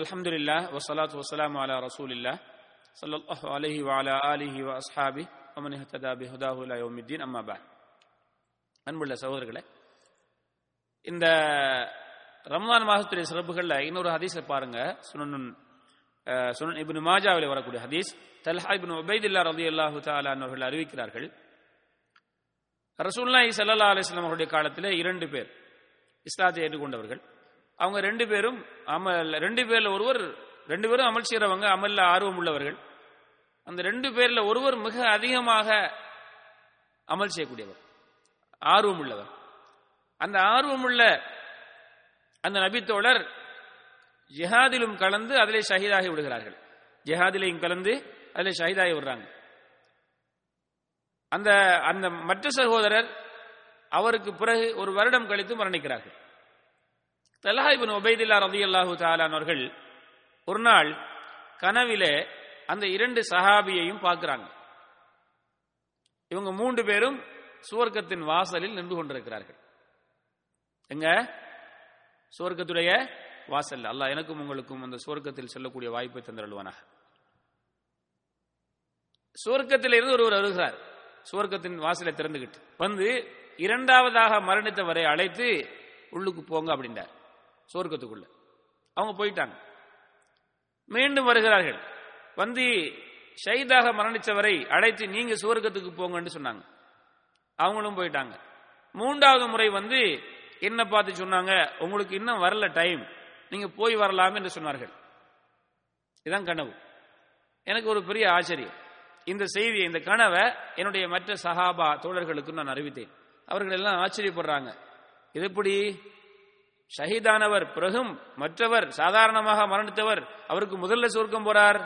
அல்ஹம்துலில்லா வசலாத்து வசலாம் அலா ரசூலில்லா சல்லல்லாஹு அலைஹி வஅலா ஆலிஹி வ அஸ்ஹாபி வமன் இஹ்ததா பிஹுதாஹு இலா யௌமித்தீன் அம்மா பஅத் அன்புள்ள சகோதரர்களே இந்த ரமலான் மாதத்துடைய சிறப்புகளில் இன்னொரு ஹதீஸை பாருங்க. சுனன் சுனன் இபின் மாஜாவில் வரக்கூடிய ஹதீஸ் தல்ஹா இப்னு உபைதில்லா ரலியல்லாஹு தஆலா அவர்கள் அறிவிக்கிறார்கள். ரசூல்லா ஸல்லல்லாஹு அலைஹி வஸல்லம் அவருடைய காலத்தில் இரண்டு பேர் இஸ்லாத்தை ஏற்றுக்கொண்டவர்கள். அவங்க ரெண்டு பேரும் அமல் ரெண்டு பேர்ல ஒருவர் ரெண்டு பேரும் அமல் செய்யறவங்க அமல்ல ஆர்வம் உள்ளவர்கள். அந்த ரெண்டு பேர்ல ஒருவர் மிக அதிகமாக அமல் செய்யக்கூடியவர். ஆர்வம் உள்ளவர். அந்த ஆர்வமுள்ள அந்த நபித்தோழர் ஜிஹாதிலும் கலந்து அதிலே ஷஹீதாகி விடுகிறார்கள். ஜிஹாதிலையும் கலந்து அதிலே ஷஹீதாகி விடுறாங்க. அந்த அந்த மற்ற சகோதரர் அவருக்கு பிறகு ஒரு வருடம் கழித்து மரணிக்கிறார்கள். தலஹாபின் ஒபைதில்லா ரதி அல்லாஹூ தாலான் அவர்கள் ஒரு நாள் கனவிலே அந்த இரண்டு சஹாபியையும் பார்க்கிறாங்க. இவங்க மூன்று பேரும் சுவர்க்கத்தின் வாசலில் நின்று கொண்டிருக்கிறார்கள். எங்க? சுவர்க்கத்துடைய வாசல் அல்லாஹ் எனக்கும் உங்களுக்கும் அந்த சுவர்க்கத்தில் செல்லக்கூடிய வாய்ப்பை தந்தருள்வானாக. சுவர்க்கத்தில் இருந்து ஒருவர் வருகிறார். சுவர்க்கத்தின் வாசலை திறந்துகிட்டு. வந்து இரண்டாவதாக மரணித்தவரை அழைத்து உள்ளுக்கு போங்க அப்படின்றார். சுவர்க்கத்துக்குள்ள அவங்க போயிட்டாங்க. மீண்டும் வருகிறார்கள். வந்து ஷைதாக மரணித்தவரை அழைத்து நீங்க சுவர்க்கத்துக்கு போங்கன்னு சொன்னாங்க. அவங்களும் போயிட்டாங்க. மூன்றாவது முறை வந்து என்ன பார்த்து சொன்னாங்க உங்களுக்கு இன்னும் வரல டைம் நீங்க போய் வரலாம் என்று சொன்னார்கள். இதுதான் கனவு. எனக்கு ஒரு பெரிய ஆச்சரியம். இந்த செய்தியை இந்த கனவை என்னுடைய மற்ற சஹாபா தோழர்களுக்கு நான் அறிவித்தேன். அவர்கள் எல்லாம் ஆச்சரியப்படுறாங்க. இது எப்படி? ஷஹீதானவர் பிறகும் மற்றவர் சாதாரணமாக மரணித்தவர் அவருக்கு முதல்ல சொர்க்கம் போறார்.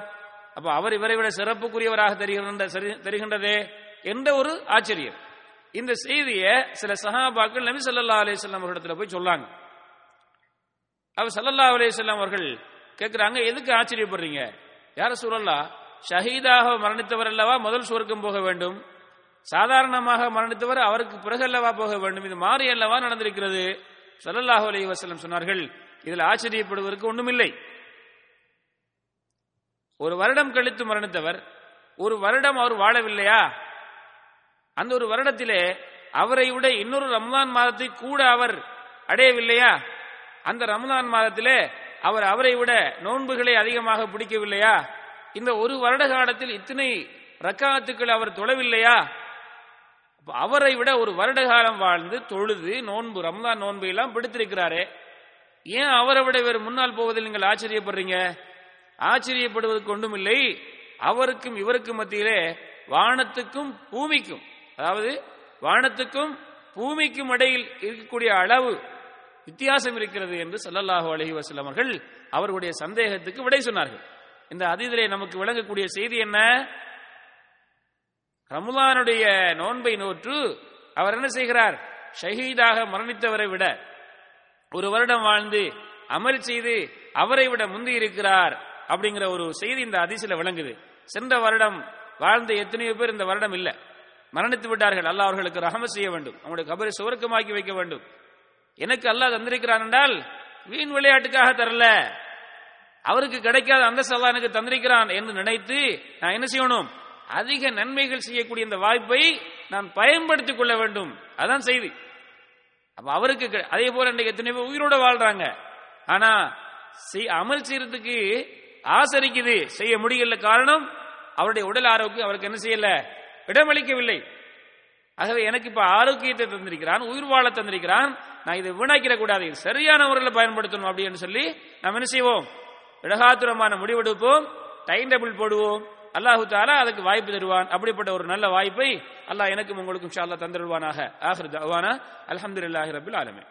அப்ப அவர் இவரை விட சிறப்புக்குரியவராக தெரிகின்ற தெரிகின்றதே என்ற ஒரு ஆச்சரியம். இந்த செய்தியை சில சஹாபாக்கள் நபி சல்லா அலிஸ்லாம் அவர்களிடத்துல போய் சொல்லாங்க. அவர் சல்லல்லா அலிஸ்லாம் அவர்கள் கேட்கிறாங்க எதுக்கு ஆச்சரியப்படுறீங்க? யார சூழல்லா ஷஹீதாக மரணித்தவர் அல்லவா முதல் சுவர்க்கம் போக வேண்டும்? சாதாரணமாக மரணித்தவர் அவருக்கு பிறகு அல்லவா போக வேண்டும்? இது மாறி அல்லவா நடந்திருக்கிறது? சல்லல்லாஹு அலி வசலம் சொன்னார்கள் இதில் ஆச்சரியப்படுவதற்கு ஒன்றுமில்லை ஒரு வருடம் கழித்து மரணித்தவர் ஒரு வருடம் அவர் வாழவில்லையா? அந்த ஒரு வருடத்திலே அவரை விட இன்னொரு ரம்லான் மாதத்தை கூட அவர் அடையவில்லையா? அந்த ரம்லான் மாதத்திலே அவர் அவரை விட நோன்புகளை அதிகமாக பிடிக்கவில்லையா? இந்த ஒரு வருட காலத்தில் இத்தனை ரக்காத்துக்கள் அவர் தொழவில்லையா? அவரை விட ஒரு வருட காலம் வாழ்ந்து தொழுது நோன்பு ரம்தான் நோன்பு எல்லாம் பிடித்திருக்கிறாரே. ஏன் அவரை விட இவர் முன்னால் போவதில் நீங்கள் ஆச்சரியப்படுறீங்க? ஆச்சரியப்படுவதற்கு ஒன்றுமில்லை. அவருக்கும் இவருக்கும் மத்தியிலே வானத்துக்கும் பூமிக்கும் அதாவது வானத்துக்கும் பூமிக்கும் இடையில் இருக்கக்கூடிய அளவு வித்தியாசம் இருக்கிறது என்று சல்லல்லாஹு அலஹி வசல்லம் அவர்கள் அவர்களுடைய சந்தேகத்துக்கு விடை சொன்னார்கள். இந்த அதிதிலே நமக்கு விளங்கக்கூடிய செய்தி என்ன? ரமுலானுடைய நோன்பை நோற்று அவர் என்ன செய்கிறார்? ஷஹீதாக மரணித்தவரை விட ஒரு வருடம் வாழ்ந்து அமல் செய்து அவரை விட முந்தி இருக்கிறார் அப்படிங்கிற ஒரு செய்தி இந்த அதிசயில விளங்குது. சென்ற வருடம் வாழ்ந்த எத்தனையோ பேர் இந்த வருடம் இல்ல. மரணித்து விட்டார்கள். அல்லாஹ் அவர்களுக்கு ரஹம செய்ய வேண்டும். அவங்களுடைய கபரை சுவர்க்கமாக்கி வைக்க வேண்டும். எனக்கு அல்லாஹ் தந்திருக்கிறான் என்றால் வீண் விளையாட்டுக்காக தரல. அவருக்கு கிடைக்காத அந்த சல்லா எனக்கு தந்திருக்கிறான் என்று நினைத்து நான் என்ன செய்யணும்? அதிக நன்மைகள் செய்யக்கூடிய இந்த வாய்ப்பை நான் பயன்படுத்திக் கொள்ள வேண்டும். அதான் செய்தி. அப்ப அவருக்கு அதே போல இன்றைக்கு எத்தனை பேர் உயிரோட வாழ்றாங்க. ஆனா அமல் செய்யறதுக்கு ஆசரிக்குது. செய்ய முடியல காரணம் அவருடைய உடல் ஆரோக்கியம் அவருக்கு என்ன செய்யல? இடமளிக்கவில்லை. ஆகவே எனக்கு இப்ப ஆரோக்கியத்தை தந்திருக்கிறான் உயிர் வாழ தந்திருக்கிறான். நான் இதை வீணாக்கிட கூடாது. சரியான முறையில் பயன்படுத்தணும் அப்படின்னு சொல்லி நாம் என்ன செய்வோம்? இடகாத்துரமான முடிவெடுப்போம். டைம் டேபிள் போடுவோம். அல்லாஹு தாலா அதுக்கு வாய்ப்பு தருவான். அப்படிப்பட்ட ஒரு நல்ல வாய்ப்பை அல்லாஹ் எனக்கும் உங்களுக்கும் ஷா அல்லா தந்துருவானாக. ஆஹிர் அவானா அலமதுல்லாஹி ரபுல் ஆலமே